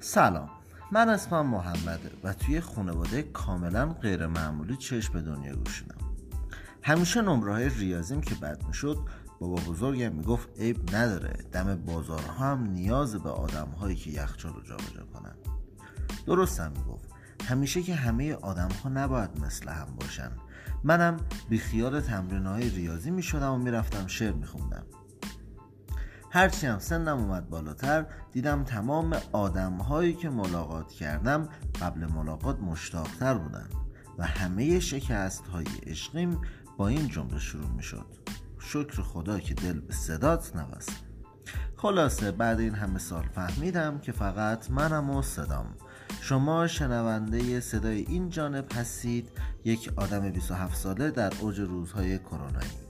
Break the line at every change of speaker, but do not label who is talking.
سلام. من اسمم محمده و توی خانواده کاملا غیر معمولی چشم به دنیا گوشیدم همیشه نمره های ریاضیم که بد می‌شد بابا بزرگم می‌گفت عیب نداره دم بازارها هم نیاز به آدم هایی که یخچال رو جابجا کنن. درستم می‌گفت. همیشه که همه آدم ها نباید مثل هم باشن. منم بیخیال تمرین های ریاضی می شدم و می‌رفتم شعر می خوندم هرچی هم سنم اومد بالاتر دیدم تمام آدم هایی که ملاقات کردم قبل ملاقات مشتاقتر بودن و همه شکست های عشقیم با این جمله شروع می شد شکر خدا که دل به صدات نبست. خلاصه بعد این همه سال فهمیدم که فقط منم و صدام. شما شنونده صدای این جانب هستید یک آدم 27 ساله در اوج روزهای کرونایی.